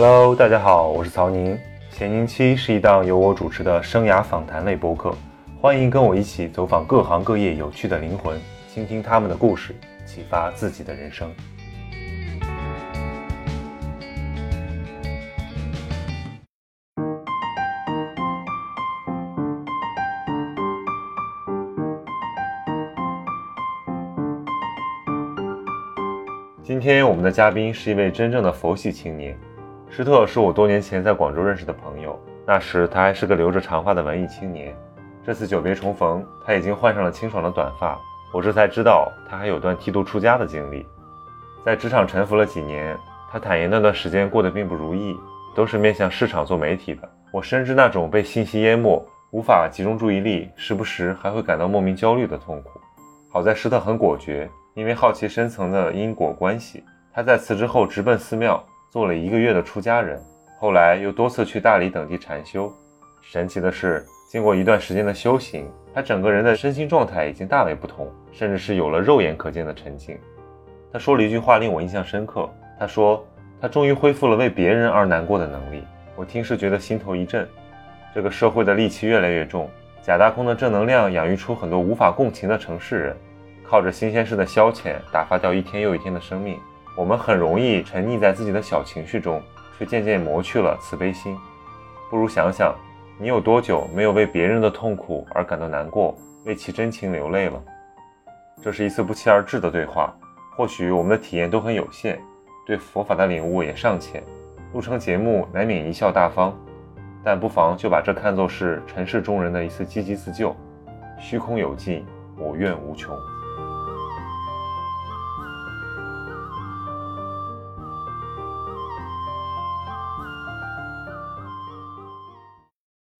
Hello，大家好，我是曹宁。闲宁期是一档由我主持的生涯访谈类播客，欢迎跟我一起走访各行各业有趣的灵魂，倾听他们的故事，启发自己的人生。今天我们的嘉宾是一位真正的佛系青年，施特是我多年前在广州认识的朋友，那时他还是个留着长发的文艺青年。这次久别重逢，他已经换上了清爽的短发，我这才知道他还有段剃度出家的经历。在职场沉浮了几年，他坦言那段时间过得并不如意，都是面向市场做媒体的。我深知那种被信息淹没、无法集中注意力，时不时还会感到莫名焦虑的痛苦。好在施特很果决。因为好奇深层的因果关系，他在辞职后直奔寺庙做了一个月的出家人，后来又多次去大理等地禅修。神奇的是，经过一段时间的修行，他整个人的身心状态已经大为不同，甚至是有了肉眼可见的沉静。他说了一句话令我印象深刻，他说他终于恢复了为别人而难过的能力。我听时觉得心头一震，这个社会的戾气越来越重，假大空的正能量养育出很多无法共情的城市人。靠着新鲜事的消遣打发掉一天又一天的生命，我们很容易沉溺在自己的小情绪中，却渐渐磨去了慈悲心。不如想想，你有多久没有为别人的痛苦而感到难过，为其真情流泪了？这是一次不期而至的对话，或许我们的体验都很有限，对佛法的领悟也尚浅，录成节目难免贻笑大方，但不妨就把这看作是尘世中人的一次积极自救。虚空有尽，我愿无穷。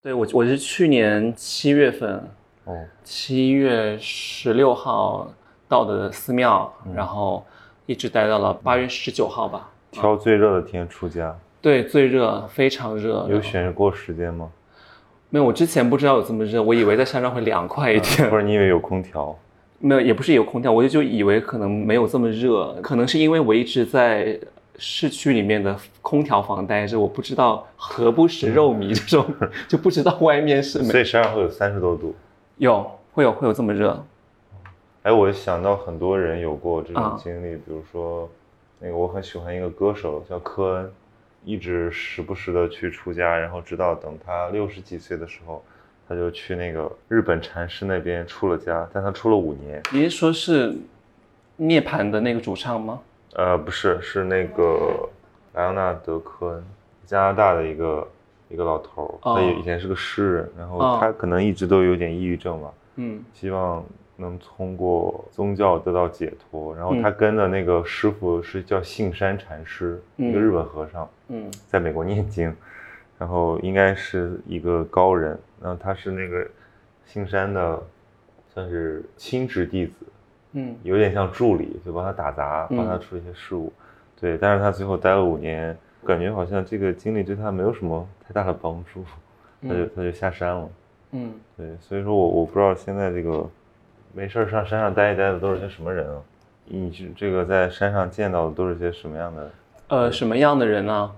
对我，我是去年七月份，哦，七月十六号到的寺庙，然后一直待到了八月十九号吧。挑最热的天出家。对，最热，非常热。有选过时间吗？没有，我之前不知道有这么热，我以为在山上会凉快一点。不是你以为有空调？没有，也不是有空调，我就就以为可能没有这么热，可能是因为我一直在。市区里面的空调房待着，我不知道何不食肉糜这种，就不知道外面是。所以山上会有三十多度，有会有会有这么热。哎，我想到很多人有过这种经历，比如说那个我很喜欢一个歌手叫科恩，一直时不时的去出家，然后直到等他六十几岁的时候，他就去那个日本禅师那边出了家，但他出了五年。你是说是涅槃的那个主唱吗？呃，不是，是那个莱昂纳德·科恩，加拿大的一个一个老头儿，他以前是个诗人，然后他可能一直都有点抑郁症吧，嗯，希望能通过宗教得到解脱，然后他跟的那个师傅是叫信山禅师，一个日本和尚，嗯，在美国念经，然后应该是一个高人，然后他是那个信山的，算是亲侄弟子。嗯，有点像助理，就帮他打杂，帮他处理一些事务。对，但是他最后待了五年，感觉好像这个经历对他没有什么太大的帮助，他就他就下山了。嗯，对，所以说我我不知道现在这个没事上山上待一待的都是些什么人啊？你是这个在山上见到的都是些什么样的？呃，什么样的人呢？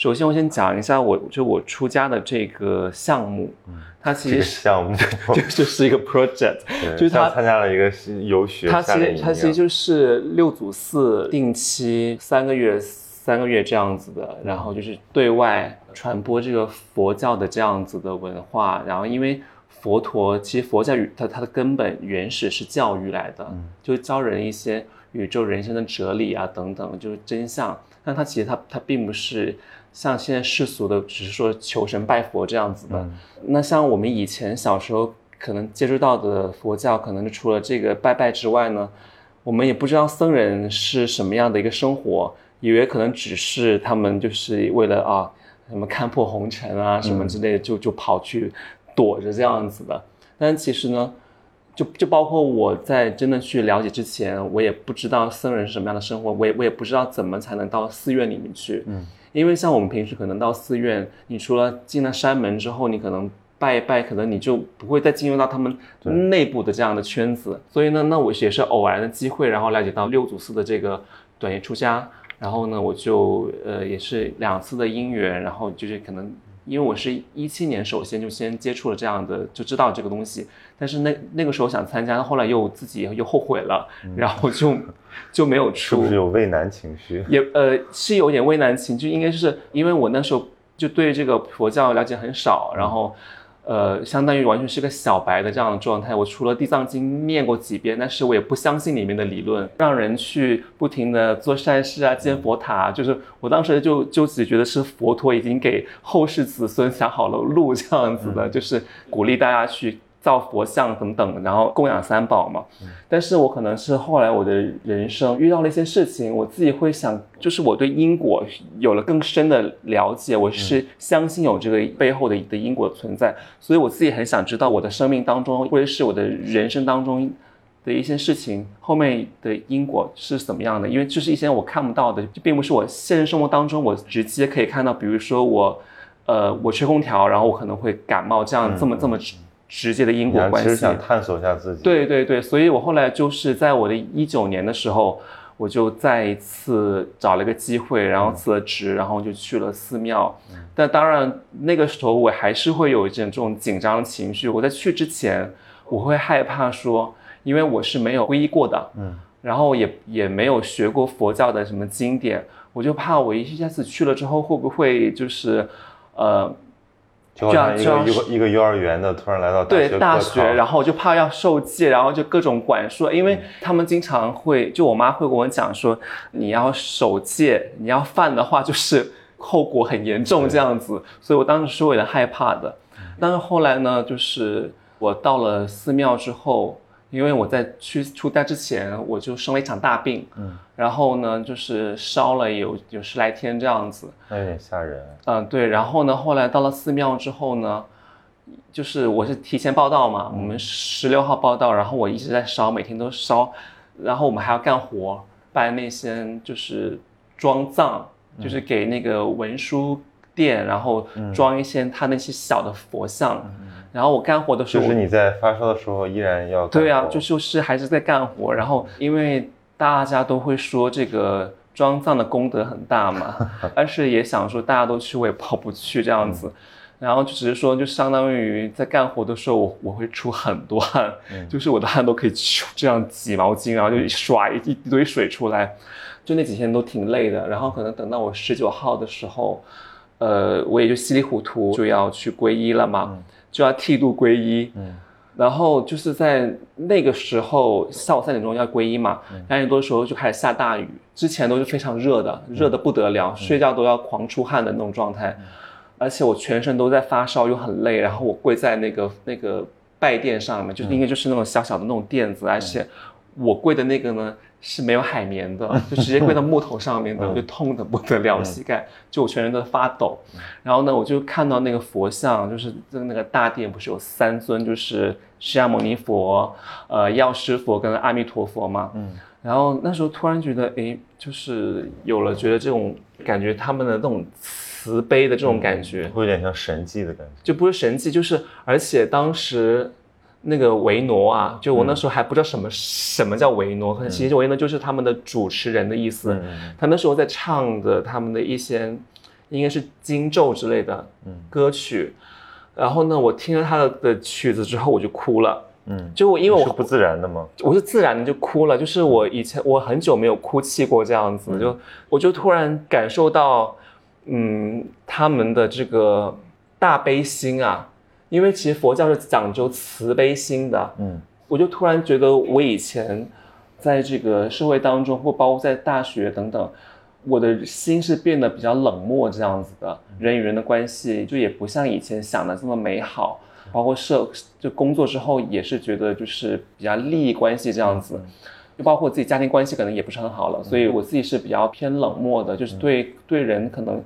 首先，我先讲一下我就我出家的这个项目，它其实项目就 就是一个 project，就是他参加了一个游学。它其实它其实就是六祖寺定期三个月三个月这样子的，然后就是对外传播这个佛教的这样子的文化。然后因为佛陀其实佛教与它它的根本原始是教育来的，就教人一些宇宙人生的哲理啊等等，就是真相。但它其实它它并不是。像现在世俗的，只是说求神拜佛这样子的。那像我们以前小时候可能接触到的佛教，可能除了这个拜拜之外呢，我们也不知道僧人是什么样的一个生活，以为可能只是他们就是为了啊什么看破红尘啊什么之类的，就就跑去躲着这样子的。但其实呢，就就包括我在真的去了解之前，我也不知道僧人是什么样的生活，我也我也不知道怎么才能到寺院里面去。嗯。因为像我们平时可能到寺院，你除了进了山门之后，你可能拜一拜，可能你就不会再进入到他们内部的这样的圈子。所以呢，那我也是偶然的机会，然后了解到六祖寺的这个短夜出家然后呢，我就呃也是两次的姻缘，然后就是可能因为我是一七年首先就先接触了这样的，就知道这个东西，但是那那个时候想参加，后来又自己又后悔了，然后就 就没有出。是不是有畏难情绪？也呃是有点畏难情绪，应该是因为我那时候就对这个佛教了解很少，然后。呃，相当于完全是个小白的这样的状态。我除了《地藏经》念过几遍，但是我也不相信里面的理论，让人去不停的做善事啊，建佛塔。啊就是我当时就就只觉得是佛陀已经给后世子孙想好了路这样子的，就是鼓励大家去。造佛像等等，然后供养三宝嘛。但是我可能是后来我的人生遇到了一些事情，我自己会想，就是我对因果有了更深的了解，我是相信有这个背后的的因果存在，所以我自己很想知道我的生命当中，或者是我的人生当中的一些事情后面的因果是怎么样的，因为这是一些我看不到的，并不是我现实生活当中我直接可以看到，比如说我，呃，我吹空调，然后我可能会感冒，这样这么这么。直接的因果关系，想探索一下自己。对对对，所以我后来就是在我的一九年的时候，我就再一次找了个机会，然后辞了职，然后就去了寺庙。但当然那个时候我还是会有一种这种紧张情绪。我在去之前，我会害怕说，因为我是没有皈依过的，嗯，然后也也没有学过佛教的什么经典，我就怕我一下子去了之后会不会就是，呃。就像一个一个一个幼儿园的突然来到对大学，然后就怕要受戒，然后就各种管束，因为他们经常会，就我妈会跟我讲说，你要守戒，你要犯的话就是后果很严重这样子，所以我当时是有点害怕的。但是后来呢，就是我到了寺庙之后。因为我在去出家之前，我就生了一场大病，嗯，然后呢，就是烧了有有十来天这样子，那有点吓人。嗯，对。然后呢，后来到了寺庙之后呢，就是我是提前报道嘛，我们十六号报道，然后我一直在烧，每天都烧，然后我们还要干活，办那些就是装葬，就是给那个文书店，然后装一些他那些小的佛像。然后我干活的时候，就是你在发烧的时候依然要对啊，就就是还是在干活。然后因为大家都会说这个装藏的功德很大嘛，但是也想说大家都去，我也跑不去这样子。然后就只是说，就相当于在干活的时候，我我会出很多汗，就是我的汗都可以这样挤毛巾，然后就刷一一堆水出来。就那几天都挺累的。然后可能等到我十九号的时候，呃，我也就稀里糊涂就要去皈依了嘛。就要剃度皈依，嗯，然后就是在那个时候下午三点钟要皈依嘛，两点多的时候就开始下大雨，之前都是非常热的，热的不得了，睡觉都要狂出汗的那种状态，而且我全身都在发烧又很累，然后我跪在那个那个拜垫上面，就是应该就是那种小小的那种垫子，而且我跪的那个呢。是没有海绵的，就直接跪到木头上面的，就痛的不得了，膝盖就我全身都发抖。然后呢，我就看到那个佛像，就是在那个大殿，不是有三尊，就是释迦牟尼佛、呃药师佛跟阿弥陀佛嘛。嗯。然后那时候突然觉得，哎，就是有了觉得这种感觉，他们的那种慈悲的这种感觉，会有点像神迹的感觉。就不是神迹，就是而且当时。那个维诺啊，就我那时候还不知道什么什么叫维诺，可能其实维诺就是他们的主持人的意思。他那时候在唱的他们的一些，应该是经咒之类的歌曲。然后呢，我听了他的曲子之后，我就哭了。嗯，就我因为我是不自然的吗？我是自然的就哭了，就是我以前我很久没有哭泣过这样子，就我就突然感受到，嗯，他们的这个大悲心啊。因为其实佛教是讲究慈悲心的，嗯，我就突然觉得我以前在这个社会当中，或包括在大学等等，我的心是变得比较冷漠这样子的，人与人的关系就也不像以前想的这么美好，包括社就工作之后也是觉得就是比较利益关系这样子，就包括自己家庭关系可能也不是很好了，所以我自己是比较偏冷漠的，就是对对人可能。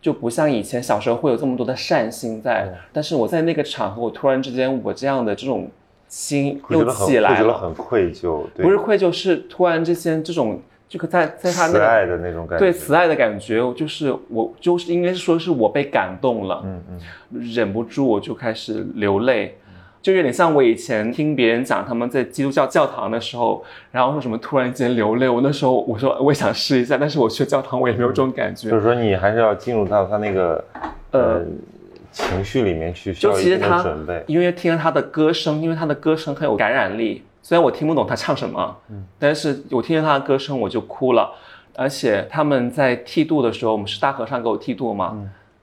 就不像以前小时候会有这么多的善心在，但是我在那个场合，我突然之间我这样的这种心又起来了，觉得很愧疚，不是愧疚，是突然之间这种这个在在他那个慈爱的那种感觉，对慈爱的感觉，就是我就是应该是说是我被感动了，嗯嗯，忍不住我就开始流泪，就有点像我以前听别人讲他们在基督教教堂的时候，然后说什么突然间流泪，我那时候我说我也想试一下，但是我去教堂我也没有这种感觉。就是说你还是要进入到他那个呃呃情绪里面去，需要一定的就其实他准备。因为听了他的歌声，因为他的歌声很有感染力，虽然我听不懂他唱什么，嗯但是我听见他的歌声我就哭了。而且他们在剃度的时候，我们是大和尚给我剃度嘛，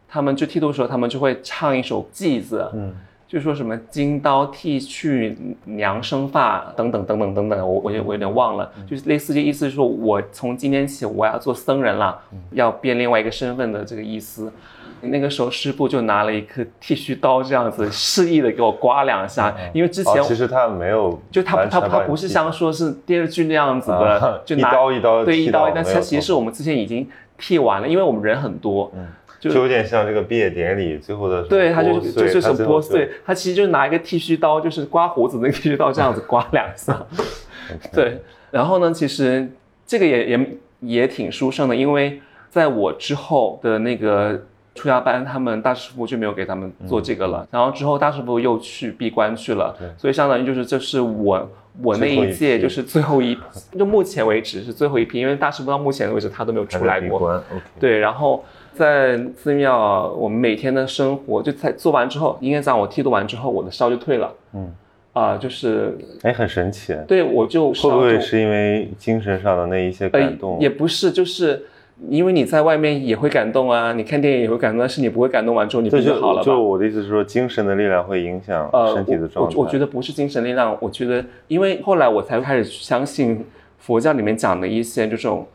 他们就剃度的时候，他们就会唱一首偈子，嗯就说什么金刀剃去娘生发等等等等等等，我我有我有点忘了，就是类似这意思，是说我从今天起我要做僧人了，要变另外一个身份的这个意思。那个时候师傅就拿了一颗剃须刀，这样子示意的给我刮两下，因为之前哦，其实他没有就他他他不是像说是电视剧那样子啊的，就一拿刀一刀对一刀一刀，他其实是我们之前已经剃完了，因为我们人很多，就就有点像这个毕业典礼最后的对，他就就是他最后手剥碎，他其实就拿一个剃须刀，就是刮胡子那个剃须刀这样子刮两下。对，然后呢，其实这个也也也挺殊胜的，因为在我之后的那个出家班，他们大师傅就没有给他们做这个了，然后之后大师傅又去闭关去了，所以相当于就是这是我。我那一届就是最后一，就目前为止是最后一批，因为大师傅到目前为止他都没有出来过。对，然后在寺庙，我们每天的生活就在做完之后，应该讲我剃度完之后，我的烧就退了。嗯，啊、就是哎，很神奇，对我就会烧不会是因为精神上的那一些呃感动？也不是，就是因为你在外面也会感动啊，你看电影也会感动，但是你不会感动完之后你不这就就好了吧就？我的意思是说，精神的力量会影响呃，身体的状态。我我觉得不是精神力量，我觉得因为后来我才开始相信佛教里面讲的一些这种，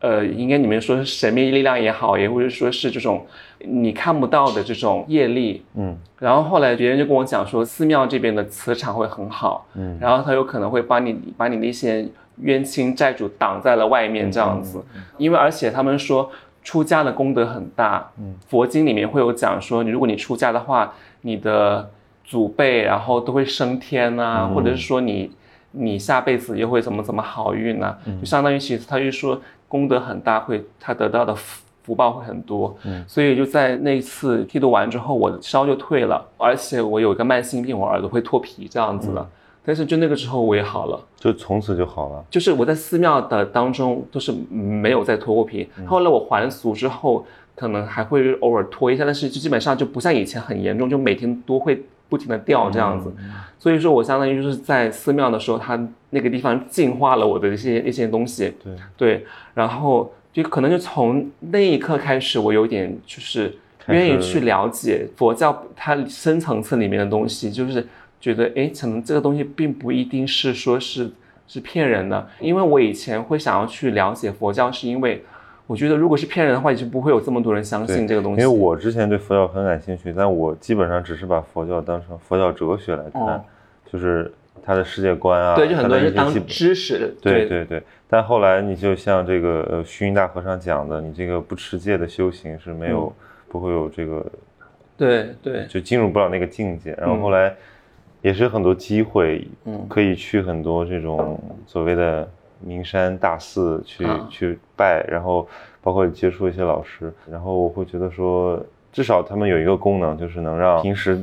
呃，应该你们说是神秘力量也好，也或者说是这种你看不到的这种业力。嗯。然后后来别人就跟我讲说，寺庙这边的磁场会很好，嗯。然后他有可能会把你把你那些冤亲债主挡在了外面这样子，因为而且他们说出家的功德很大，嗯。佛经里面会有讲说，你如果你出家的话，你的祖辈然后都会升天啊，嗯。或者是说你你下辈子又会怎么怎么好运啊，嗯。就相当于其实他就说功德很大，会他得到的福福报会很多，嗯。所以就在那次剃度完之后，我的烧就退了，而且我有一个慢性病，我耳朵会脱皮这样子嗯。的，但是就那个时候我也好了。就从此就好了。就是我在寺庙的当中都是没有再脱过皮，后来我还俗之后，可能还会偶尔脱一下，但是就基本上就不像以前很严重，就每天都会不停的掉这样子。所以说我相当于就是在寺庙的时候，它那个地方净化了我的一些一些东西，对，对，然后就可能就从那一刻开始，我有点就是愿意去了解佛教它深层次里面的东西，就是觉得诶，可能这个东西并不一定是说是是骗人的，因为我以前会想要去了解佛教，是因为我觉得如果是骗人的话，也就不会有这么多人相信这个东西。因为我之前对佛教很感兴趣，但我基本上只是把佛教当成佛教哲学来看，哦就是它的世界观啊，对，就很多人是当知识，对对对，但后来你就像这个呃虚云大和尚讲的，你这个不持戒的修行是没有、不会有这个对对就进入不了那个境界。然后后来也是很多机会，嗯可以去很多这种所谓的名山大寺去、啊。去拜，然后包括接触一些老师，然后我会觉得说，至少他们有一个功能，就是能让平时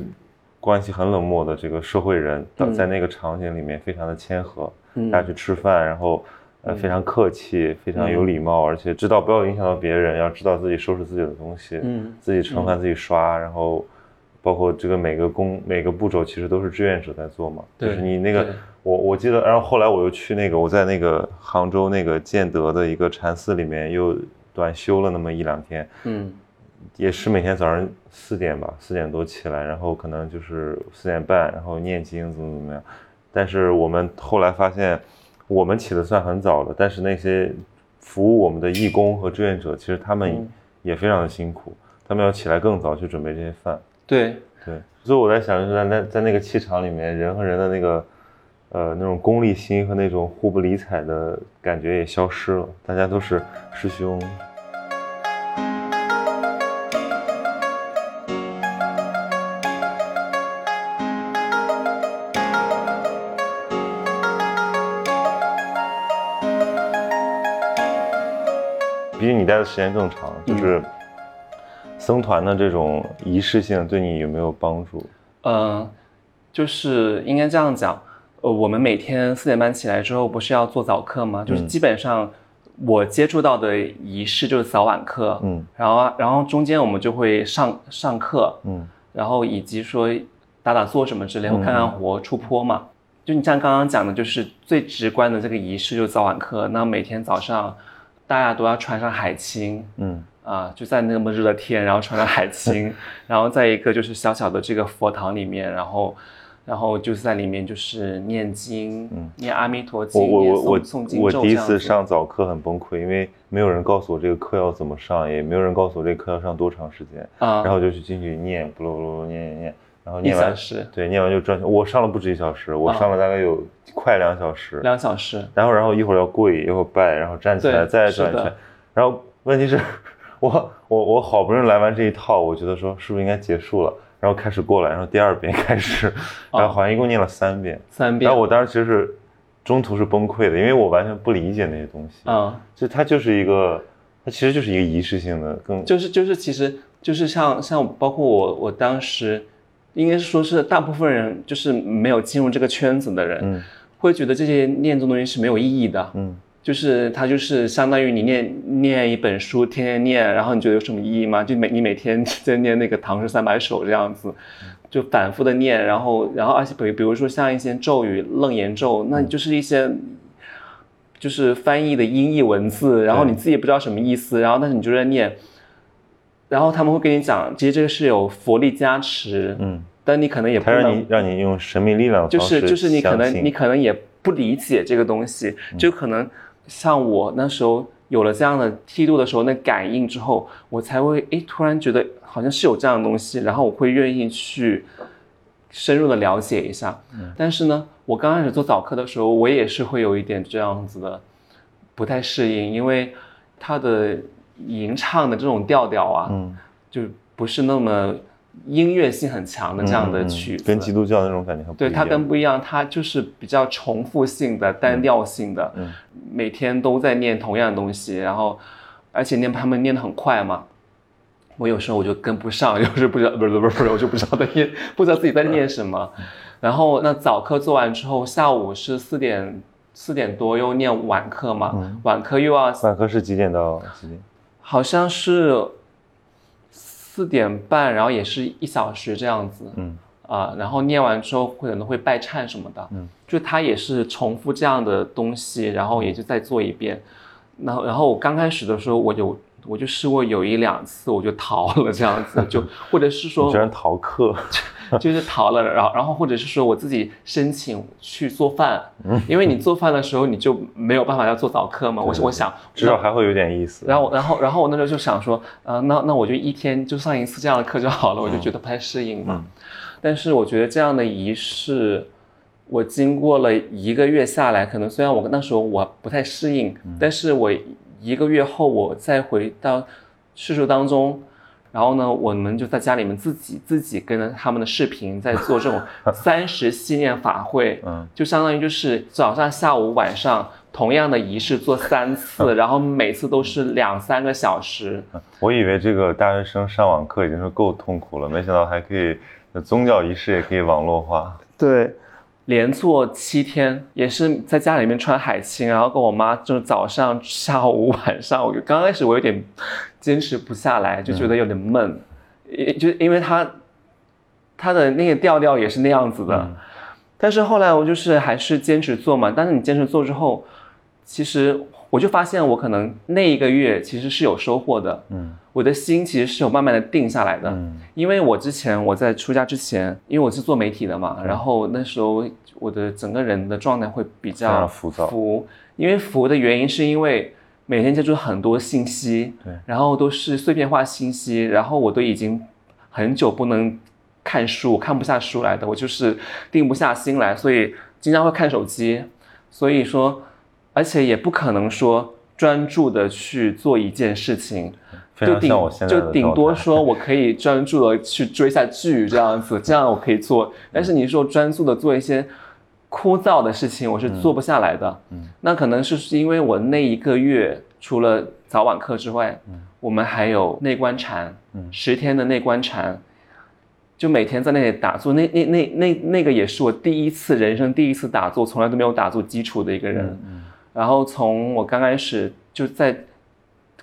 关系很冷漠的这个社会人，到嗯。在那个场景里面非常的谦和，嗯。大家去吃饭，然后。呃，非常客气，非常有礼貌，而且知道不要影响到别人，要知道自己收拾自己的东西，嗯。自己盛饭自己刷，然后包括这个每个工每个步骤其实都是志愿者在做嘛，就是你那个我我记得，然后后来我又去那个我在那个杭州那个建德的一个禅寺里面又短休了那么一两天，嗯也是每天早上四点吧，四点多起来，然后可能就是四点半，然后念经怎么怎么样。但是我们后来发现，我们起的算很早了，但是那些服务我们的义工和志愿者，其实他们嗯也非常的辛苦，他们要起来更早去准备这些饭。对。对，所以我在想，就是在那在那个气场里面，人和人的那个呃那种功利心和那种互不理睬的感觉也消失了，大家都是师兄。毕竟你待的时间更长，就是僧团的这种仪式性对你有没有帮助？嗯，就是应该这样讲，呃，我们每天四点半起来之后，不是要做早课吗？就是基本上我接触到的仪式就是早晚课，嗯然后然后中间我们就会上上课，嗯然后以及说打打坐什么之类，或看看活、出坡嘛。就你像刚刚讲的，就是最直观的这个仪式就是早晚课。那每天早上大家都要穿上海青嗯啊、就在那么热的天，然后穿着海青，然后在一个就是小小的这个佛堂里面，然后然后就是在里面就是念经，念阿弥陀经，我我我我我第一次上早课很崩溃，因为没有人告诉我这个课要怎么上，也没有人告诉我这个课要上多长时间，啊，然后就去进去念，不噜不噜念念念，然后一念完小时对，念完就转圈。我上了不止一小时，我啊上了大概有快两小时。两小时，然后，然后一会儿要跪，一会儿拜，然后站起来再转圈。然后问题是，我我我好不容易来完这一套，我觉得说是不是应该结束了？然后开始过来，然后第二遍 开始，然后好像一共念了三遍。三遍然后，我当时其实是中途是崩溃的，因为我完全不理解那些东西。嗯。就它就是一个，它其实就是一个仪式性的，更就是就是，其实就是像像包括我，我当时应该是说是大部分人就是没有进入这个圈子的人，嗯会觉得这些念这东西是没有意义的，嗯就是它就是相当于你念念一本书，天天念，然后你觉得有什么意义吗？就每你每天 在念那个唐诗三百首这样子，就反复的念，然后然后而且比比如说像一些咒语、楞严咒，那就是一些。就是翻译的音译文字，然后你自己也不知道什么意思，然后但是你就在念，然后他们会跟你讲，其实这个是有佛力加持，嗯，但你可能也不它让你让你用神秘力量的就是就是你可能你可能也不理解这个东西，就可能像我那时候有了这样的梯度的时候，那感应之后，我才会诶突然觉得好像是有这样的东西，然后我会愿意去深入的了解一下。但是呢，我刚开始做早课的时候，我也是会有一点这样子的不太适应，因为它的吟唱的这种调调啊，嗯就不是那么音乐性很强的这样的嗯嗯曲子，跟基督教那种感觉很不对它一样跟不一样，它就是比较重复性的、单调性的，嗯。每天都在念同样的东西，然后而且念他们念得很快嘛，我有时候我就跟不上，有时候不知道不是不是不是，我就不知道在念，不知道自己在念什么。然后那早课做完之后，下午是四点四点多又念晚课嘛，嗯。晚课又要晚课是几点到几点？好像是四点半，然后也是一小时这样子。嗯啊、然后念完之后可能会拜忏什么的，嗯，就他也是重复这样的东西，然后也就再做一遍。然后，然后我刚开始的时候，我有我就试过有一两次我就逃了这样子，就或者是说你居然逃课？就是逃了，然后然后或者是说我自己申请去做饭，因为你做饭的时候你就没有办法要做早课嘛，我我想至少还会有点意思。然后，然后，然后我那时候就想说，呃，那那我就一天就上一次这样的课就好了，我就觉得不太适应嘛。但是我觉得这样的仪式，我经过了一个月下来，可能虽然我那时候我不太适应，但是我一个月后我再回到世俗当中，然后呢，我们就在家里面自己自己跟着他们的视频在做这种 三十系念法会，嗯，就相当于就是早上、下午、晚上同样的仪式做三次，然后每次都是两三个小时。我以为这个大学生上网课已经是够痛苦了，没想到还可以宗教仪式也可以网络化。对，连做七天，也是在家里面穿海青，然后跟我妈就是早上、下午、晚上。我就刚开始我有点坚持不下来，就觉得有点闷，也就因为他他的那个调调也是那样子的。但是后来我就是还是坚持做嘛，但是你坚持做之后，其实我就发现我可能那一个月其实是有收获的，嗯。我的心其实是有慢慢的定下来的。嗯。因为我之前我在出家之前，因为我是做媒体的嘛，然后那时候我的整个人的状态会比较浮躁。浮，因为浮的原因是因为每天接触很多信息，对，然后都是碎片化信息，然后我都已经很久不能看书，看不下书来的，我就是定不下心来，所以经常会看手机，所以说，而且也不可能说专注的去做一件事情。就顶就顶多说我可以专注的去追下剧这样子，这样我可以做。但是你说专注的做一些枯燥的事情，我是做不下来的。嗯那可能是因为我那一个月除了早晚课之外，嗯我们还有内观禅，嗯十天的内观禅，就每天在那里打坐，那那那那那个也是我第一次人生第一次打坐，从来都没有打坐基础的一个人。嗯然后从我刚开始就在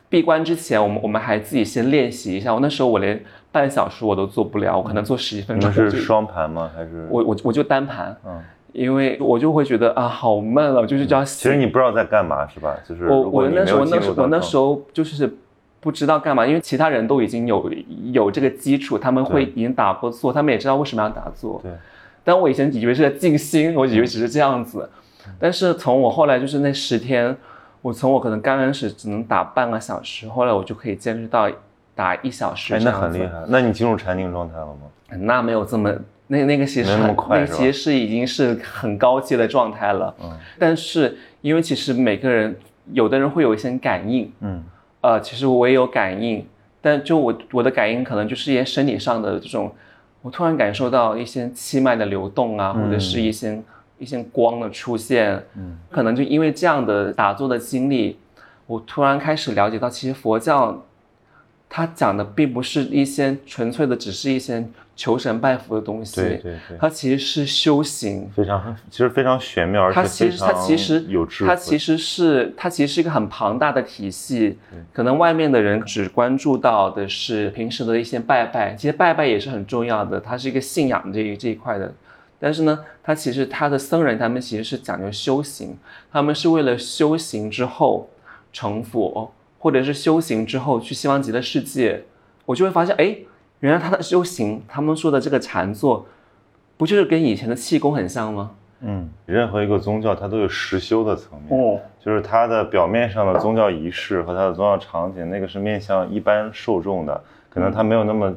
闭关之前，我们我们还自己先练习一下。我那时候我连半小时我都做不了，我可能做十几分钟。你们是双盘吗？还是我我我就单盘？嗯，因为我就会觉得啊好闷了，就是叫。其实你不知道在干嘛是吧？就是我我那时候那时候我那时候就是不知道干嘛，因为其他人都已经有有这个基础，他们会已经打过坐，他们也知道为什么要打坐。对。但我以前以为是在静心，我以为只是这样子。但是从我后来就是那十天，我从我可能刚开始只能打半个小时，后来我就可以坚持到打一小时。哎，那很厉害。那你进入禅定状态了吗？那没有这么那那个其实那其实是已经是很高阶的状态了。嗯。但是因为其实每个人有的人会有一些感应。嗯。呃，其实我也有感应，但就我我的感应可能就是一些身体上的这种，我突然感受到一些气脉的流动啊，或者是一些。一些光的出现，嗯，可能就因为这样的打坐的经历，我突然开始了解到，其实佛教，它讲的并不是一些纯粹的，只是一些求神拜佛的东西，对对对，它其实是修行，非常其实非常玄妙，而且它其实它其实有智，它其实是它其实是一个很庞大的体系，可能外面的人只关注到的是平时的一些拜拜，其实拜拜也是很重要的，它是一个信仰这一这一块的。但是呢，他其实他的僧人，他们其实是讲究修行，他们是为了修行之后成佛，或者是修行之后去西方极乐世界。我就会发现，哎，原来他的修行，他们说的这个禅坐，不就是跟以前的气功很像吗？嗯，任何一个宗教它都有实修的层面，哦，就是它的表面上的宗教仪式和它的宗教场景，那个是面向一般受众的，可能他没有那么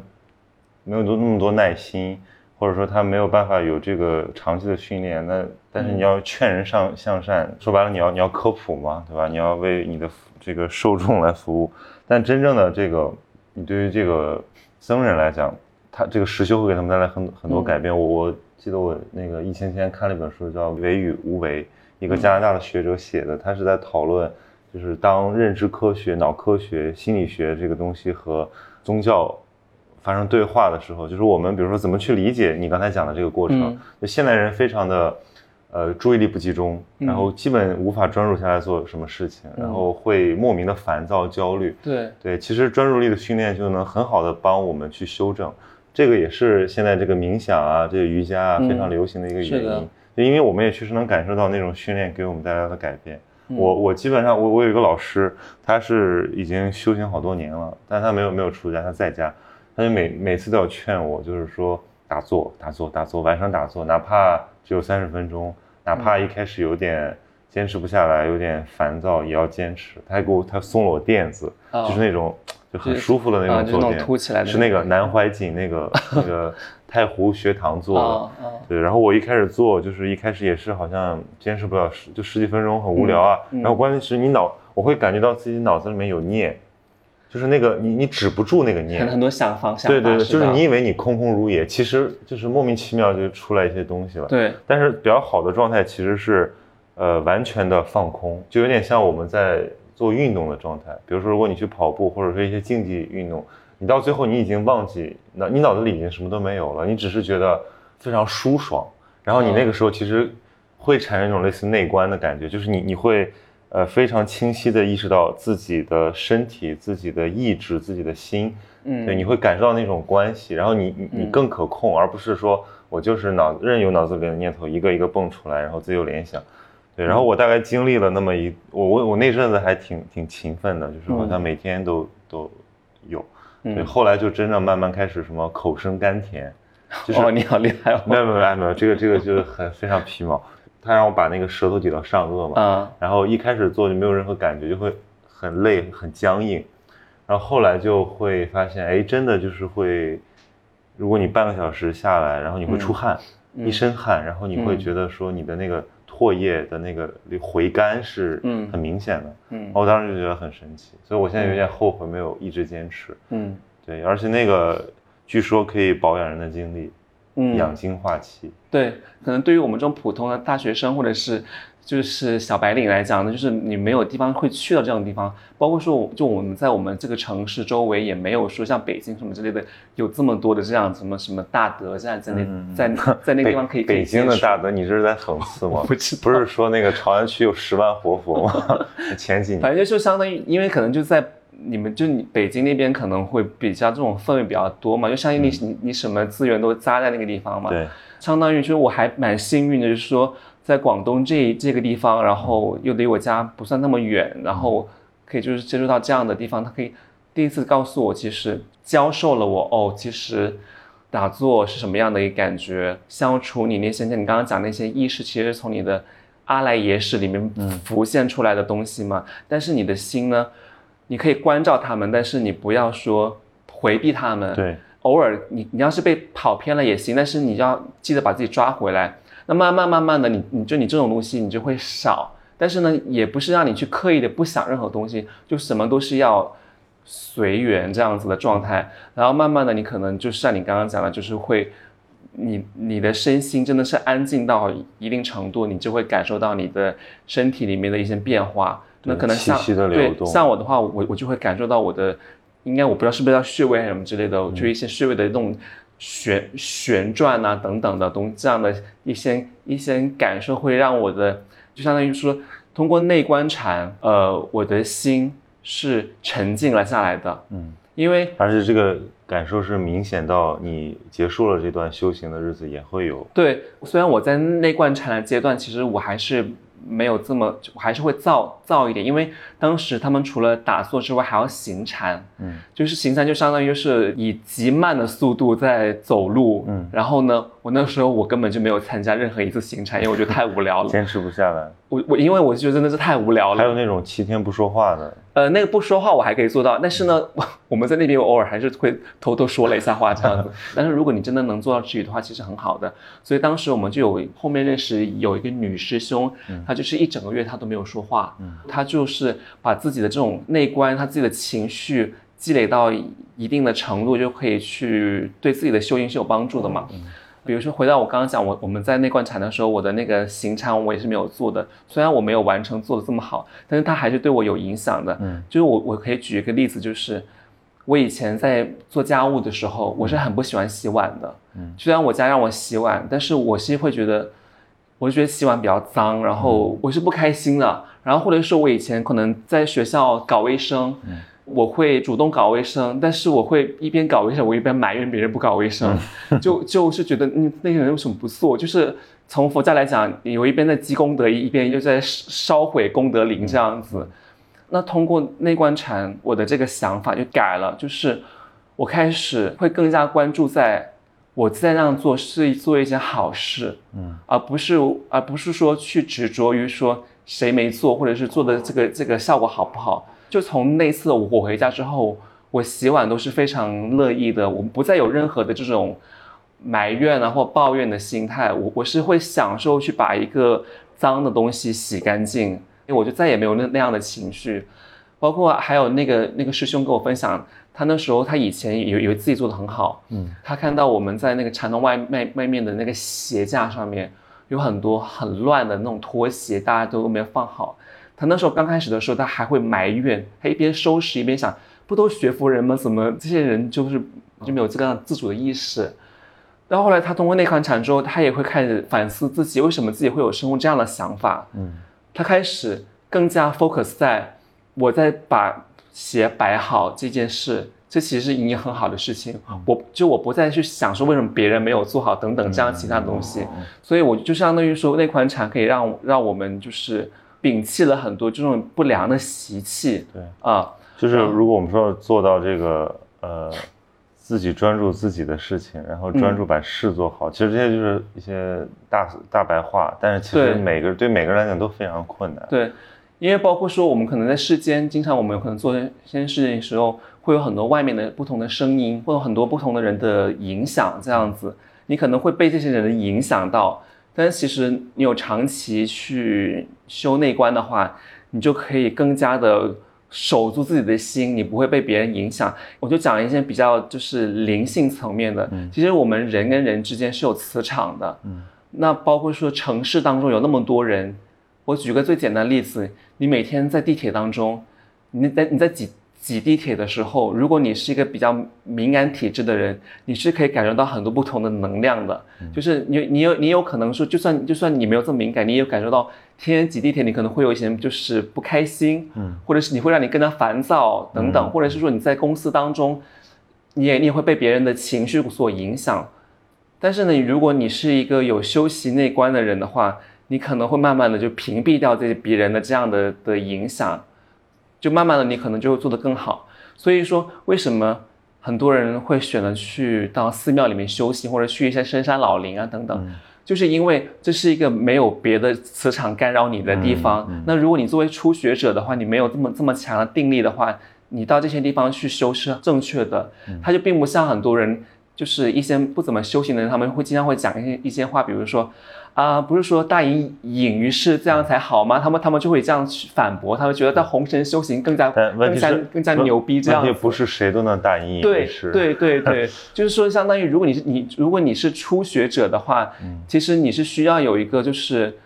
没有多那么多耐心。或者说他没有办法有这个长期的训练，那但是你要劝人上向善，说白了你要你要科普嘛，对吧？你要为你的这个受众来服务。但真正的这个，你对于这个僧人来讲，他这个实修会给他们带来很很多改变。我我记得我那个疫情前看了一本书，叫《为与无为》，一个加拿大的学者写的，他是在讨论，就是当认知科学、脑科学、心理学这个东西和宗教。发生对话的时候，就是我们比如说怎么去理解你刚才讲的这个过程。就现代人非常的，呃，注意力不集中，然后基本无法专注下来做什么事情，然后会莫名的烦躁、焦虑。对对，其实专注力的训练就能很好的帮我们去修正。这个也是现在这个冥想啊，这个瑜伽啊非常流行的一个原因。就因为我们也确实能感受到那种训练给我们带来的改变。我我基本上我我有一个老师，他是已经修行好多年了，但他没有没有出家，他在家。他就每每次都要劝我，就是说打坐、打坐、打坐，晚上打坐，哪怕只有三十分钟，哪怕一开始有点坚持不下来，有点烦躁，也要坚持。他还给我他送了我垫子，就是那种就很舒服的那种坐垫，是那个南怀瑾那个 那个太湖学堂做的。对，然后我一开始做，就是一开始也是好像坚持不了十就十几分钟，很无聊啊。然后关键是你脑，我会感觉到自己脑子里面有念。就是那个你你止不住那个念，很多想方向。对对对，就是你以为你空空如也，其实就是莫名其妙就出来一些东西了。对，但是比较好的状态其实是，呃，完全的放空，就有点像我们在做运动的状态。比如说，如果你去跑步，或者说一些竞技运动，你到最后你已经忘记，脑你脑子里已经什么都没有了，你只是觉得非常舒爽。然后你那个时候其实会产生一种类似内观的感觉，就是你你会。呃，非常清晰的意识到自己的身体、自己的意志、自己的心，嗯，对，你会感受到那种关系，然后你你你更可控，而不是说我就是脑任由脑子里的念头一个一个蹦出来，然后自由联想，对，然后我大概经历了那么一，我我我那阵子还挺挺勤奋的，就是好像每天都都有，对，后来就真正慢慢开始什么口生甘甜，哦，你好厉害哦，没有没有没有，这个这个就是很非常皮毛。他让我把那个舌头抵到上颚嘛，嗯，然后一开始做就没有任何感觉，就会很累很僵硬，然后后来就会发现，哎，真的就是会，如果你半个小时下来，然后你会出汗，一身汗，然后你会觉得说你的那个唾液的那个回甘是很明显的，嗯，我当时就觉得很神奇，所以我现在有点后悔没有一直坚持，嗯，对，而且那个据说可以保养人的精力。养精化气，对，可能对于我们这种普通的大学生或者是就是小白领来讲呢，就是你没有地方会去到这样的地方，包括说，就我们在我们这个城市周围也没有说像北京什么之类的有这么多的这样什么什么大德在在那在 在那个地方可以北京的大德，你这是在讽刺吗？不是不是说那个朝阳区有十万活佛吗？前几年。反正就相当于，因为可能就在你们就你北京那边可能会比较这种氛围比较多嘛，就相当于你你你什么资源都扎在那个地方嘛，对，相当于就是我还蛮幸运的，就是说。在广东这这个地方，然后又离我家不算那么远，然后可以就是接触到这样的地方，他可以第一次告诉我，其实教授了我哦，其实打坐是什么样的一个感觉，消除你那些像你刚刚讲那些意识，其实从你的阿赖耶识里面浮现出来的东西嘛。但是你的心呢，你可以关照他们，但是你不要说回避他们。对，偶尔你你要是被跑偏了也行，但是你要记得把自己抓回来。那慢慢慢慢的，你你就你这种东西你就会少，但是呢，也不是让你去刻意的不想任何东西，就什么都是要随缘这样子的状态。然后慢慢的，你可能就像你刚刚讲的，就是会，你你的身心真的是安静到一定程度，你就会感受到你的身体里面的一些变化。那可能像对像我的话，我我就会感受到我的，应该我不知道是不是叫穴位还是什么之类的，就一些穴位的那种。旋旋转啊等等的东这样的一些一些感受会让我的就相当于说通过内观禅，呃，我的心是沉静了下来的，嗯，因为而且这个感受是明显到你结束了这段修行的日子也会有。对，虽然我在内观禅的阶段，其实我还是。没有这么，还是会燥燥一点，因为当时他们除了打坐之外，还要行禅，嗯，就是行禅就相当于是以极慢的速度在走路，嗯，然后呢，我那时候我根本就没有参加任何一次行禅，因为我觉得太无聊了，坚持不下来。我我因为我觉得真的是太无聊了。还有那种七天不说话的。呃，那个不说话我还可以做到，但是呢，我们在那边偶尔还是会偷偷说了一下话这样子。但是如果你真的能做到止语的话，其实很好的。所以当时我们就有后面认识有一个女师兄，她就是一整个月她都没有说话，她就是把自己的这种内观，她自己的情绪积累到一定的程度，就可以去对自己的修行是有帮助的嘛。比如说，回到我刚刚讲，我我们在内观禅的时候，我的那个行禅我也是没有做的。虽然我没有完成做的这么好，但是它还是对我有影响的。嗯，就是我我可以举一个例子，就是我以前在做家务的时候，我是很不喜欢洗碗的。嗯，虽然我家让我洗碗，但是我是会觉得，我就觉得洗碗比较脏，然后我是不开心的。然后或者说我以前可能在学校搞卫生。嗯。我会主动搞卫生，但是我会一边搞卫生，我一边埋怨别人不搞卫生，就就是觉得嗯那个人为什么不做？就是从佛教来讲，有一边在积功德，一边又在烧毁功德林这样子。那通过内观禅，我的这个想法就改了，就是我开始会更加关注在我在那样做是做一件好事，嗯，而不是而不是说去执着于说谁没做，或者是做的这个这个效果好不好。就从那次我回家之后，我洗碗都是非常乐意的，我不再有任何的这种埋怨啊或抱怨的心态，我我是会享受去把一个脏的东西洗干净，因为我就再也没有那那样的情绪。包括还有那个那个师兄跟我分享，他那时候他以前以以为自己做的很好，嗯，他看到我们在那个禅堂外卖外面的那个鞋架上面有很多很乱的那种拖鞋，大家都没有放好。他那时候刚开始的时候，他还会埋怨，他一边收拾一边想，不都学佛人吗？怎么这些人就是就没有这个自主的意识？到后来他通过内观禅之后，他也会开始反思自己为什么自己会有生出这样的想法。嗯，他开始更加 focus 在我在把鞋摆好这件事，这其实是一件很好的事情。我就我不再去想说为什么别人没有做好等等这样其他的东西，所以我就相当于说内观禅可以让让我们就是。摒弃了很多这种不良的习气，对啊，就是如果我们说做到这个呃，自己专注自己的事情，然后专注把事做好，其实这些就是一些大大白话，但是其实每个对每个人来讲都非常困难。对，因为包括说我们可能在世间，经常我们有可能做一些事情的时候，会有很多外面的不同的声音，会有很多不同的人的影响，这样子，你可能会被这些人影响到。但其实你有长期去修内观的话，你就可以更加的守住自己的心，你不会被别人影响。我就讲一些比较就是灵性层面的。其实我们人跟人之间是有磁场的。嗯。那包括说城市当中有那么多人，我举个最简单的例子，你每天在地铁当中，你在你在挤挤地铁的时候，如果你是一个比较敏感体质的人，你是可以感受到很多不同的能量的。就是你你有你有可能说，就算就算你没有这么敏感，你也有感受到天天挤地铁，你可能会有一些就是不开心，嗯，或者是你会让你更加烦躁等等，或者是说你在公司当中，你也你也会被别人的情绪所影响。但是呢，如果你是一个有修习内观的人的话，你可能会慢慢的就屏蔽掉这些别人的这样的的影响，就慢慢的你可能就会做得更好。所以说，为什么很多人会选择去到寺庙里面修行，或者去一些深山老林啊等等，就是因为这是一个没有别的磁场干扰你的地方。那如果你作为初学者的话，你没有这么这么强的定力的话，你到这些地方去修是正确的。它就并不像很多人，就是一些不怎么修行的人，他们会经常会讲一些一些话，比如说。啊，不是说大隐隐于市这样才好吗？他们他们就会这样去反驳，他们觉得在红尘修行更加更加更加牛逼这样。也不是谁都能大隐隐于市。对对对对，就是说，相当于如果你是你，如果你是初学者的话，其实你是需要有一个就是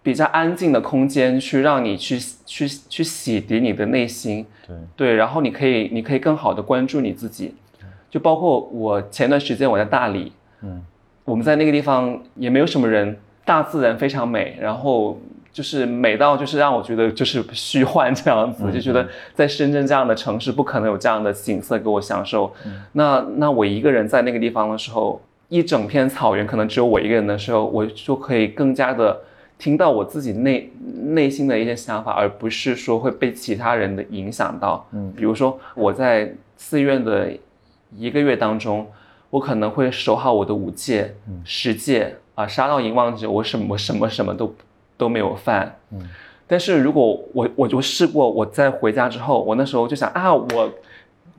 比较安静的空间，去让你去去去洗涤你的内心。对对，然后你可以你可以更好的关注你自己，就包括我前段时间我在大理，嗯。我们在那个地方也没有什么人，大自然非常美，然后就是美到就是让我觉得就是虚幻这样子，就觉得在深圳这样的城市不可能有这样的景色给我享受。那那我一个人在那个地方的时候，一整片草原可能只有我一个人的时候，我就可以更加的听到我自己内内心的一些想法，而不是说会被其他人的影响到。嗯，比如说我在寺院的一个月当中。我可能会守好我的五戒、十戒啊，杀到淫妄者，我什么什么什么都都没有犯。嗯，但是如果我我就试过，我在回家之后，我那时候就想啊，我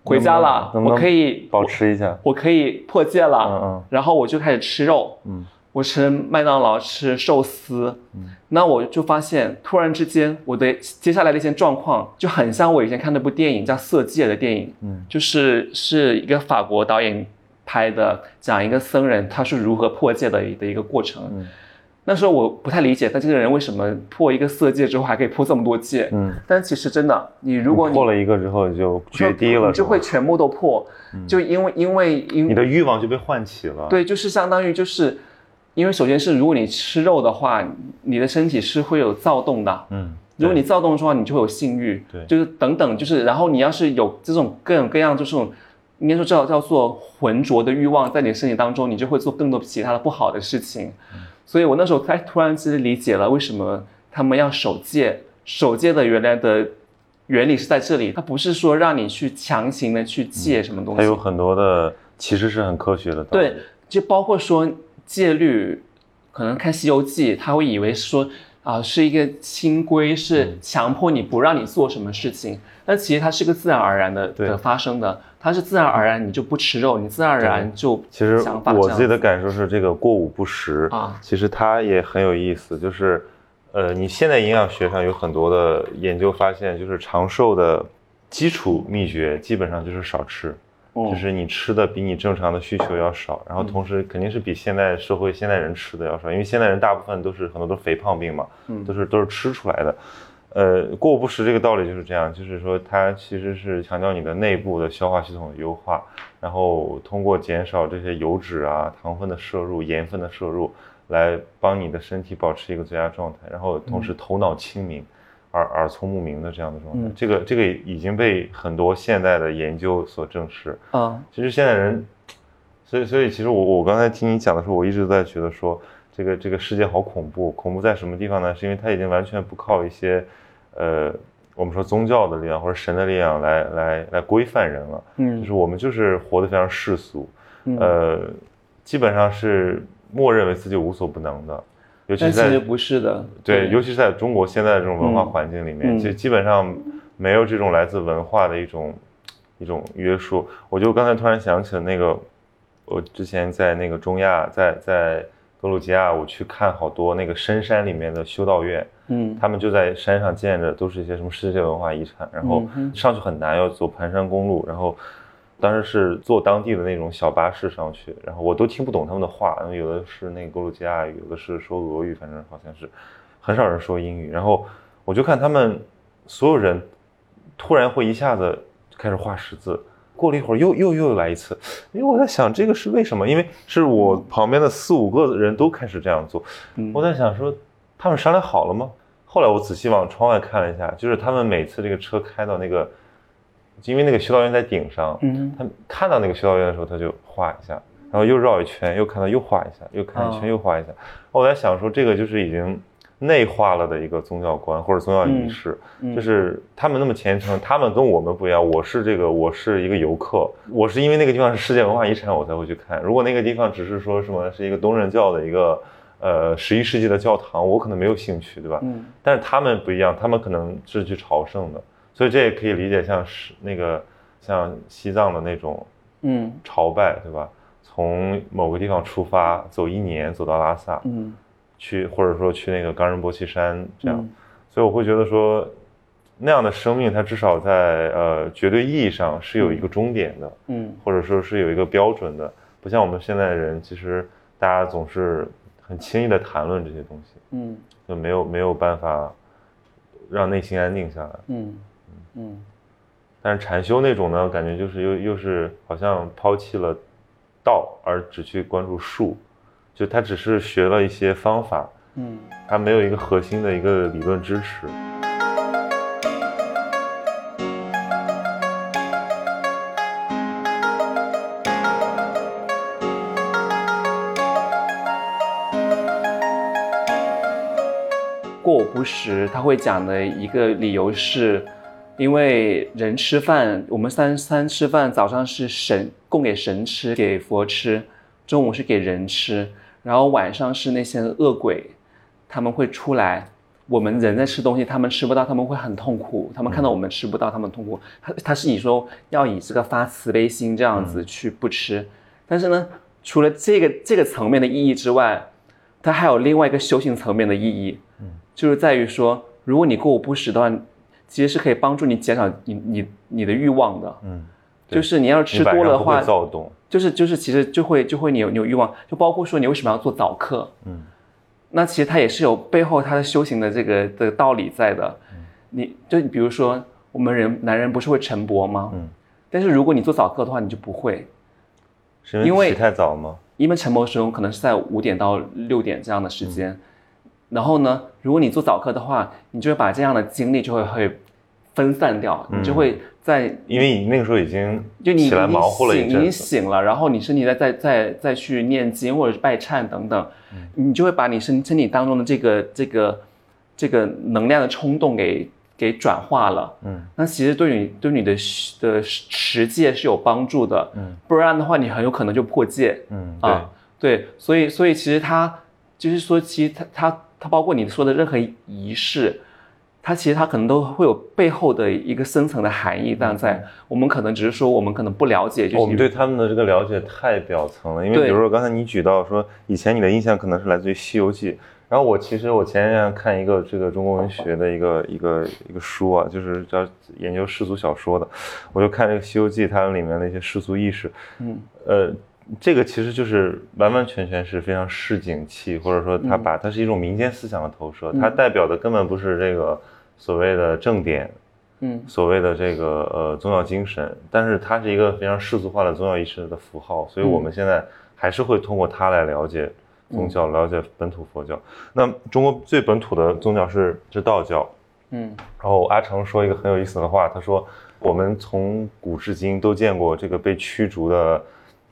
回家了，我可以保持一下，我可以破戒了。嗯嗯，然后我就开始吃肉。嗯，我吃麦当劳，吃寿司。嗯，那我就发现，突然之间，我的接下来的一些状况就很像我以前看那部电影叫《色戒》的电影。嗯，就是是一个法国导演。拍的讲一个僧人他是如何破戒的的一个过程。嗯，那时候我不太理解他这个人为什么破一个色戒之后还可以破这么多戒。嗯，但其实真的，你如果破了一个之后就决堤了，就会全部都破。就因为因为因你的欲望就被唤起了。对，就是相当于就是因为首先是如果你吃肉的话，你的身体是会有躁动的。嗯，如果你躁动的话，你就会有性欲。对，就是等等，就是然后你要是有这种各种各样，就是这种。应该说叫叫做浑浊的欲望，在你身体当中，你就会做更多其他的不好的事情。所以我那时候才突然之间理解了为什么他们要守戒。守戒的原来的原理是在这里，它不是说让你去强行的去戒什么东西。它有很多的，其实是很科学的。对，就包括说戒律，可能看《西游记》，他会以为说。啊，是一个清规，是强迫你不让你做什么事情。那其实它是个自然而然的的发生的，它是自然而然，你就不吃肉，你自然而然就。其实我自己的感受是，这个过午不食啊，其实它也很有意思。就是，呃，你现在营养学上有很多的研究发现，就是长寿的基础秘诀，基本上就是少吃。就是你吃的比你正常的需求要少，然后同时肯定是比现代社会现代人吃的要少，因为现代人大部分都是很多都是肥胖病嘛，嗯，都是都是吃出来的。呃，过午不食这个道理就是这样，就是说它其实是强调你的内部的消化系统的优化，然后通过减少这些油脂啊、糖分的摄入、盐分的摄入，来帮你的身体保持一个最佳状态，然后同时头脑清明。耳耳聪目明的这样的状态，这个这个已经被很多现代的研究所证实。啊，其实现代人，所以所以其实我我刚才听你讲的时候，我一直在觉得说，这个这个世界好恐怖，恐怖在什么地方呢？是因为它已经完全不靠一些，呃，我们说宗教的力量或者神的力量来来来规范人了。嗯，就是我们就是活得非常世俗，呃，基本上是默认为自己无所不能的。尤其是的，对，尤其是在中国现在的这种文化环境里面，就基本上没有这种来自文化的一种一种约束。我就刚才突然想起了那个，我之前在那个中亚，在在格鲁吉亚，我去看好多那个深山里面的修道院，嗯，他们就在山上建着，都是一些什么世界文化遗产，然后上去很难，要走盘山公路，然后。当时是坐当地的那种小巴士上去，然后我都听不懂他们的话，有的是那个格鲁吉亚语，有的是说俄语，反正好像是，很少人说英语。然后我就看他们所有人突然会一下子开始画十字，过了一会儿又又又来一次，因为我在想这个是为什么？因为是我旁边的四五个人都开始这样做，我在想说他们商量好了吗？后来我仔细往窗外看了一下，就是他们每次这个车开到那个，因为那个修道院在顶上，嗯，他看到那个修道院的时候，他就画一下，然后又绕一圈，又看到又画一下，又看一圈又画一下。我在想说，这个就是已经内化了的一个宗教观或者宗教仪式，就是他们那么虔诚，他们跟我们不一样。我是这个，我是一个游客，我是因为那个地方是世界文化遗产，我才会去看。如果那个地方只是说什么是一个东正教的一个。呃，十一世纪的教堂，我可能没有兴趣，对吧？嗯。但是他们不一样，他们可能是去朝圣的，所以这也可以理解像是那个像西藏的那种，嗯，朝拜，对吧？从某个地方出发，走一年走到拉萨，嗯，去或者说去那个冈仁波齐山这样，所以我会觉得说，那样的生命，它至少在呃绝对意义上是有一个终点的，嗯，或者说是有一个标准的，不像我们现在的人，其实大家总是。很轻易的谈论这些东西，嗯，就没有没有办法让内心安定下来，嗯嗯。但是禅修那种呢，感觉就是又又是好像抛弃了道，而只去关注术，就他只是学了一些方法，嗯，他没有一个核心的一个理论支持。过午不食，他会讲的一个理由是，因为人吃饭，我们三三吃饭，早上是神供给神吃，给佛吃，中午是给人吃，然后晚上是那些恶鬼，他们会出来，我们人在吃东西，他们吃不到，他们会很痛苦，他们看到我们吃不到，他们痛苦。他他是以说要以这个发慈悲心这样子去不吃，但是呢，除了这个这个层面的意义之外，它还有另外一个修行层面的意义。就是在于说，如果你过午不食的话，其实是可以帮助你减少你你你的欲望的。嗯，就是你要吃多了的话，躁动。就是就是，其实就会就会你有你有欲望，就包括说你为什么要做早课？嗯，那其实它也是有背后它的修行的这个的道理在的。你就比如说，我们人男人不是会晨勃吗？嗯，但是如果你做早课的话，你就不会，是因为起太早吗？因为晨勃时候可能是在五点到六点这样的时间。然后呢，如果你做早课的话，你就会把这样的精力就会会分散掉，你就会在因为你那个时候已经就你起来忙活了一阵，已经醒了，然后你身体再再再再去念经或者是拜忏等等，你就会把你身身体当中的这个这个这个能量的冲动给给转化了，嗯，那其实对你对你的的持戒是有帮助的，嗯，不然的话你很有可能就破戒，嗯啊对，所以所以其实他就是说，其实他他。它包括你说的任何仪式，它其实它可能都会有背后的一个深层的含义。但在我们可能只是说我们可能不了解，就是我们对他们的这个了解太表层了。因为比如说刚才你举到说，以前你的印象可能是来自于《西游记》，然后我其实我前天看一个这个中国文学的一个一个一个书啊，就是叫研究世俗小说的，我就看这个《西游记》，它里面的一些世俗意识，嗯，呃。这个其实就是完完全全是非常市井气，或者说它把它是一种民间思想的投射，它代表的根本不是这个所谓的正点，嗯，所谓的这个呃宗教精神，但是它是一个非常世俗化的宗教意识的符号，所以我们现在还是会通过它来了解宗教，了解本土佛教。那中国最本土的宗教是是道教，嗯，然后阿成说一个很有意思的话，他说我们从古至今都见过这个被驱逐的。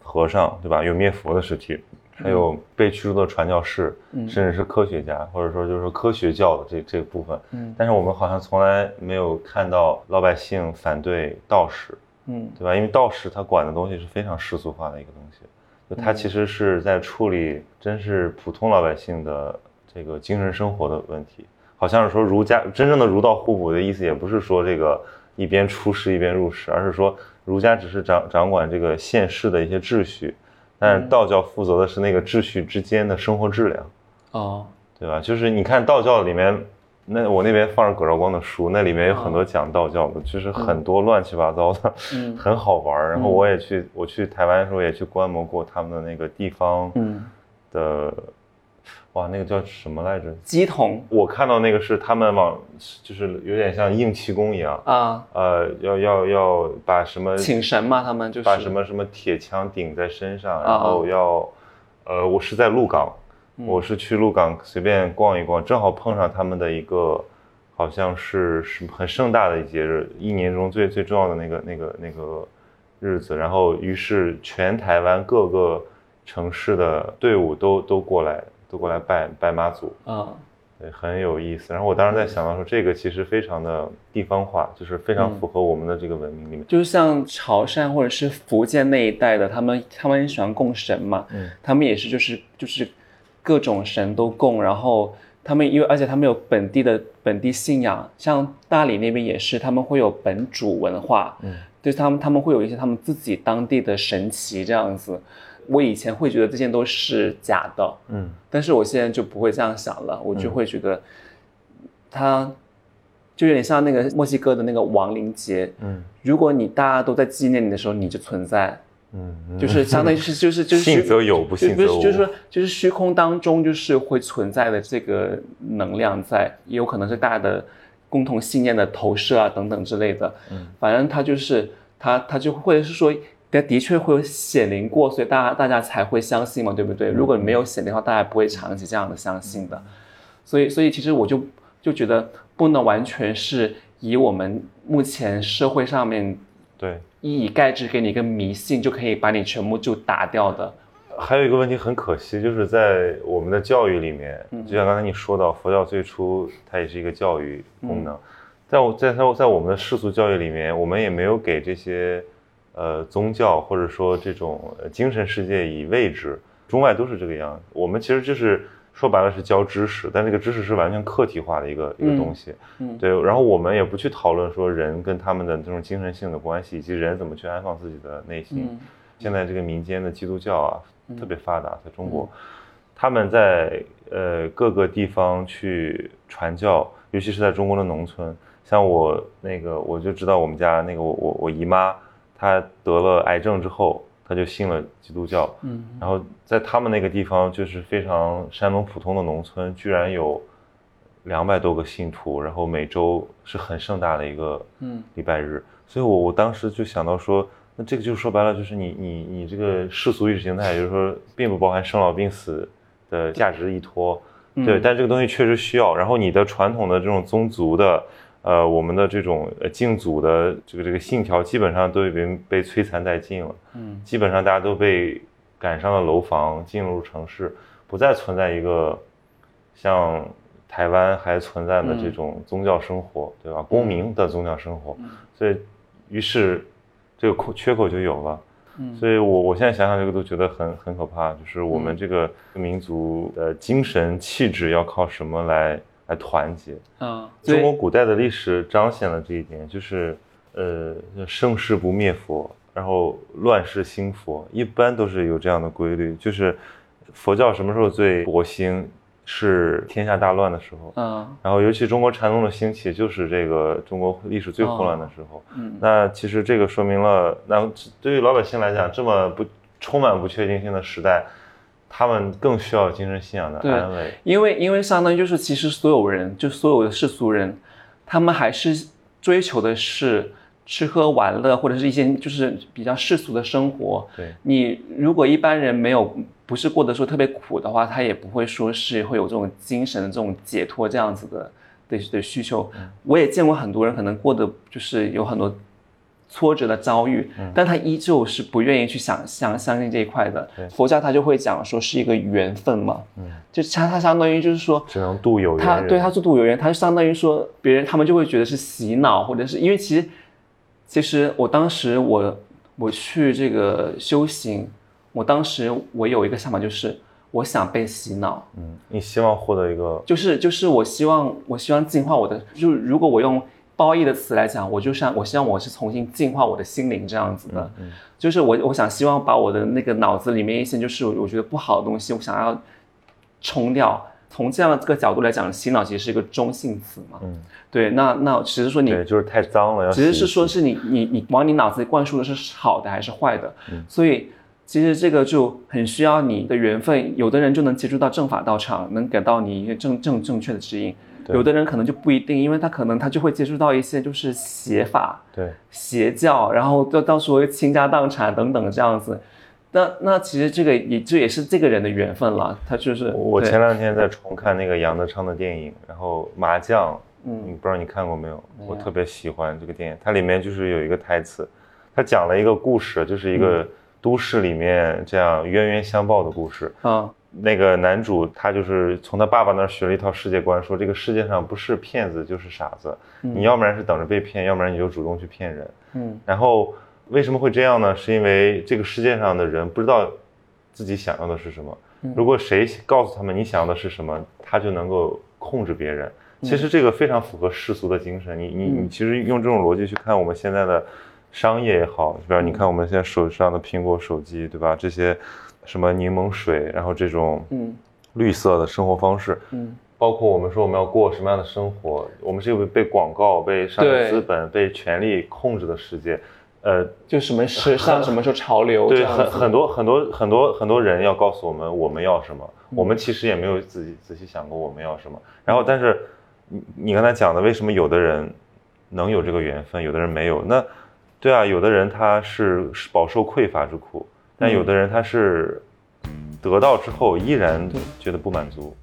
和尚对吧？有灭佛的尸体，还有被驱逐的传教士，甚至是科学家，或者说就是说科学教的这这个部分。嗯，但是我们好像从来没有看到老百姓反对道士，嗯，对吧？因为道士他管的东西是非常世俗化的一个东西，就他其实是在处理真是普通老百姓的这个精神生活的问题。好像是说儒家真正的儒道互补的意思，也不是说这个一边出世一边入世，而是说。儒家只是掌掌管这个现世的一些秩序，但是道教负责的是那个秩序之间的生活质量，哦，对吧？就是你看道教里面，那我那边放着葛兆光的书，那里面有很多讲道教的，就是很多乱七八糟的，嗯，很好玩。然后我也去，我去台湾的时候也去观摩过他们的那个地方的哇，那个叫什么来着？鸡桶。我看到那个是他们往，就是有点像硬气功一样，啊，呃，要要要把什么请神嘛，他们就是。把什么什么铁枪顶在身上，啊然后要，呃，我是在鹿港，嗯。我是去鹿港随便逛一逛，正好碰上他们的一个，好像是是很盛大的一节日，一年中最最重要的那个那个那个日子，然后于是全台湾各个城市的队伍都都过来都过来拜拜妈祖，啊，对，很有意思。然后我当时在想到说，这个其实非常的地方化，就是非常符合我们的这个文明里面。就是像潮汕或者是福建那一带的，他们他们很喜欢供神嘛，嗯他们也是就是就是各种神都供，然后他们因为而且他们有本地的本地信仰，像大理那边也是，他们会有本主文化，嗯，就是他们他们会有一些他们自己当地的神奇这样子。我以前会觉得这些都是假的，嗯但是我现在就不会这样想了，我就会觉得他就有点像那个墨西哥的那个亡灵节，嗯如果你大家都在纪念你的时候，你就存在，嗯嗯，就是相当于是就是就是信则有，不信则无。就不是就是说就是虚空当中就是会存在的这个能量在，也有可能是大家的共同信念的投射啊等等之类的。嗯，反正它就是它它就或者是说。它的确会有显灵过，所以大家大家才会相信嘛，对不对？如果没有显灵的话，大家不会长期这样的相信的。所以，所以其实我就就觉得不能完全是以我们目前社会上面对，一以概之给你一个迷信，就可以把你全部就打掉的。还有一个问题很可惜，就是在我们的教育里面，就像刚才你说到，佛教最初它也是一个教育功能，在我在它在我们的世俗教育里面，我们也没有给这些呃宗教或者说这种呃精神世界以位置，中外都是这个样子。我们其实就是说白了是教知识，但这个知识是完全客体化的一个一个东西。嗯对，然后我们也不去讨论说人跟他们的这种精神性的关系，以及人怎么去安放自己的内心。嗯现在这个民间的基督教啊，特别发达，在中国，他们在呃各个地方去传教，尤其是在中国的农村。像我那个，我就知道我们家那个我我我姨妈，她得了癌症之后，他就信了基督教。嗯然后在他们那个地方，就是非常山东普通的农村，居然有两百多个信徒，然后每周是很盛大的一个嗯礼拜日。所以我我当时就想到说，那这个就说白了，就是你你你这个世俗意识形态，也就是说，并不包含生老病死的价值依托，对，嗯但这个东西确实需要。然后你的传统的这种宗族的，呃，我们的这种呃敬祖的这个这个信条，基本上都已经被摧残殆尽了。嗯基本上大家都被赶上了楼房，进入城市，不再存在一个像台湾还存在的这种宗教生活，对吧？公民的宗教生活，所以于是这个空缺口就有了。嗯所以我我现在想想这个都觉得很很可怕，就是我们这个民族的精神气质要靠什么来来团结？嗯，中国，古代的历史彰显了这一点，就是呃，盛世不灭佛，然后乱世兴佛，一般都是有这样的规律。就是佛教什么时候最勃兴，是天下大乱的时候。嗯然后，尤其中国禅宗的兴起，就是这个中国历史最混乱的时候。嗯那其实这个说明了，那对于老百姓来讲，这么不充满不确定性的时代，他们更需要精神信仰的安慰。因为因为相当于就是其实所有人就所有的世俗人，他们还是追求的是吃喝玩乐或者是一些就是比较世俗的生活。对，你如果一般人没有不是过得说特别苦的话，他也不会说是会有这种精神的这种解脱这样子的的的需求。嗯我也见过很多人可能过得就是有很多挫折的遭遇，嗯但他依旧是不愿意去想相相信这一块的对。佛教他就会讲说是一个缘分嘛，嗯，就他他相当于就是说。只能渡有缘人。他对他是渡有缘，他就相当于说别人他们就会觉得是洗脑，或者是因为其实其实我当时我我去这个修行，我当时我有一个想法就是我想被洗脑，嗯，你希望获得一个就是就是我希望我希望净化我的，就是如果我用褒义的词来讲，我就像我希望我是重新净化我的心灵这样子的，嗯就是我我想希望把我的那个脑子里面一些就是我觉得不好的东西，我想要冲掉。从这样的这个角度来讲，洗脑其实是一个中性词嘛，嗯，对，那那其实说你对，就是太脏了，要只是说是你你你往你脑子里灌输的是好的还是坏的，嗯。所以其实这个就很需要你的缘分，有的人就能接触到正法道场，能给到你一个正正正确的指引，对有的人可能就不一定，因为他可能他就会接触到一些就是邪法、对，邪教，然后到到时候倾家荡产等等这样子。那那其实这个也这也是这个人的缘分了，他就是我前两天在重看那个杨德昌的电影，然后麻将，嗯。你不知道你看过没有？没有。我特别喜欢这个电影，它里面就是有一个台词，它讲了一个故事，就是一嗯。个都市里面这样冤冤相报的故事。啊那个男主他就是从他爸爸那儿学了一套世界观，说这个世界上不是骗子就是傻子，你要不然是等着被骗，要不然你就主动去骗人。嗯然后为什么会这样呢？是因为这个世界上的人不知道自己想要的是什么。如果谁告诉他们你想要的是什么，他就能够控制别人。其实这个非常符合世俗的精神。你你你其实用这种逻辑去看我们现在的商业也好，比如你看我们现在手上的苹果手机，对吧？这些什么柠檬水，然后这种嗯绿色的生活方式，嗯包括我们说我们要过什么样的生活，我们是一个被广告、被商业资本、被权力控制的世界。呃，就什么时尚，什么时候潮流，对，很很多很多很多很多人要告诉我们我们要什么，我们其实也没有自己仔细想过我们要什么。然后，但是你你刚才讲的，为什么有的人能有这个缘分，有的人没有？那对啊，有的人他是是饱受匮乏之苦，但有的人他是得到之后依然觉得不满足。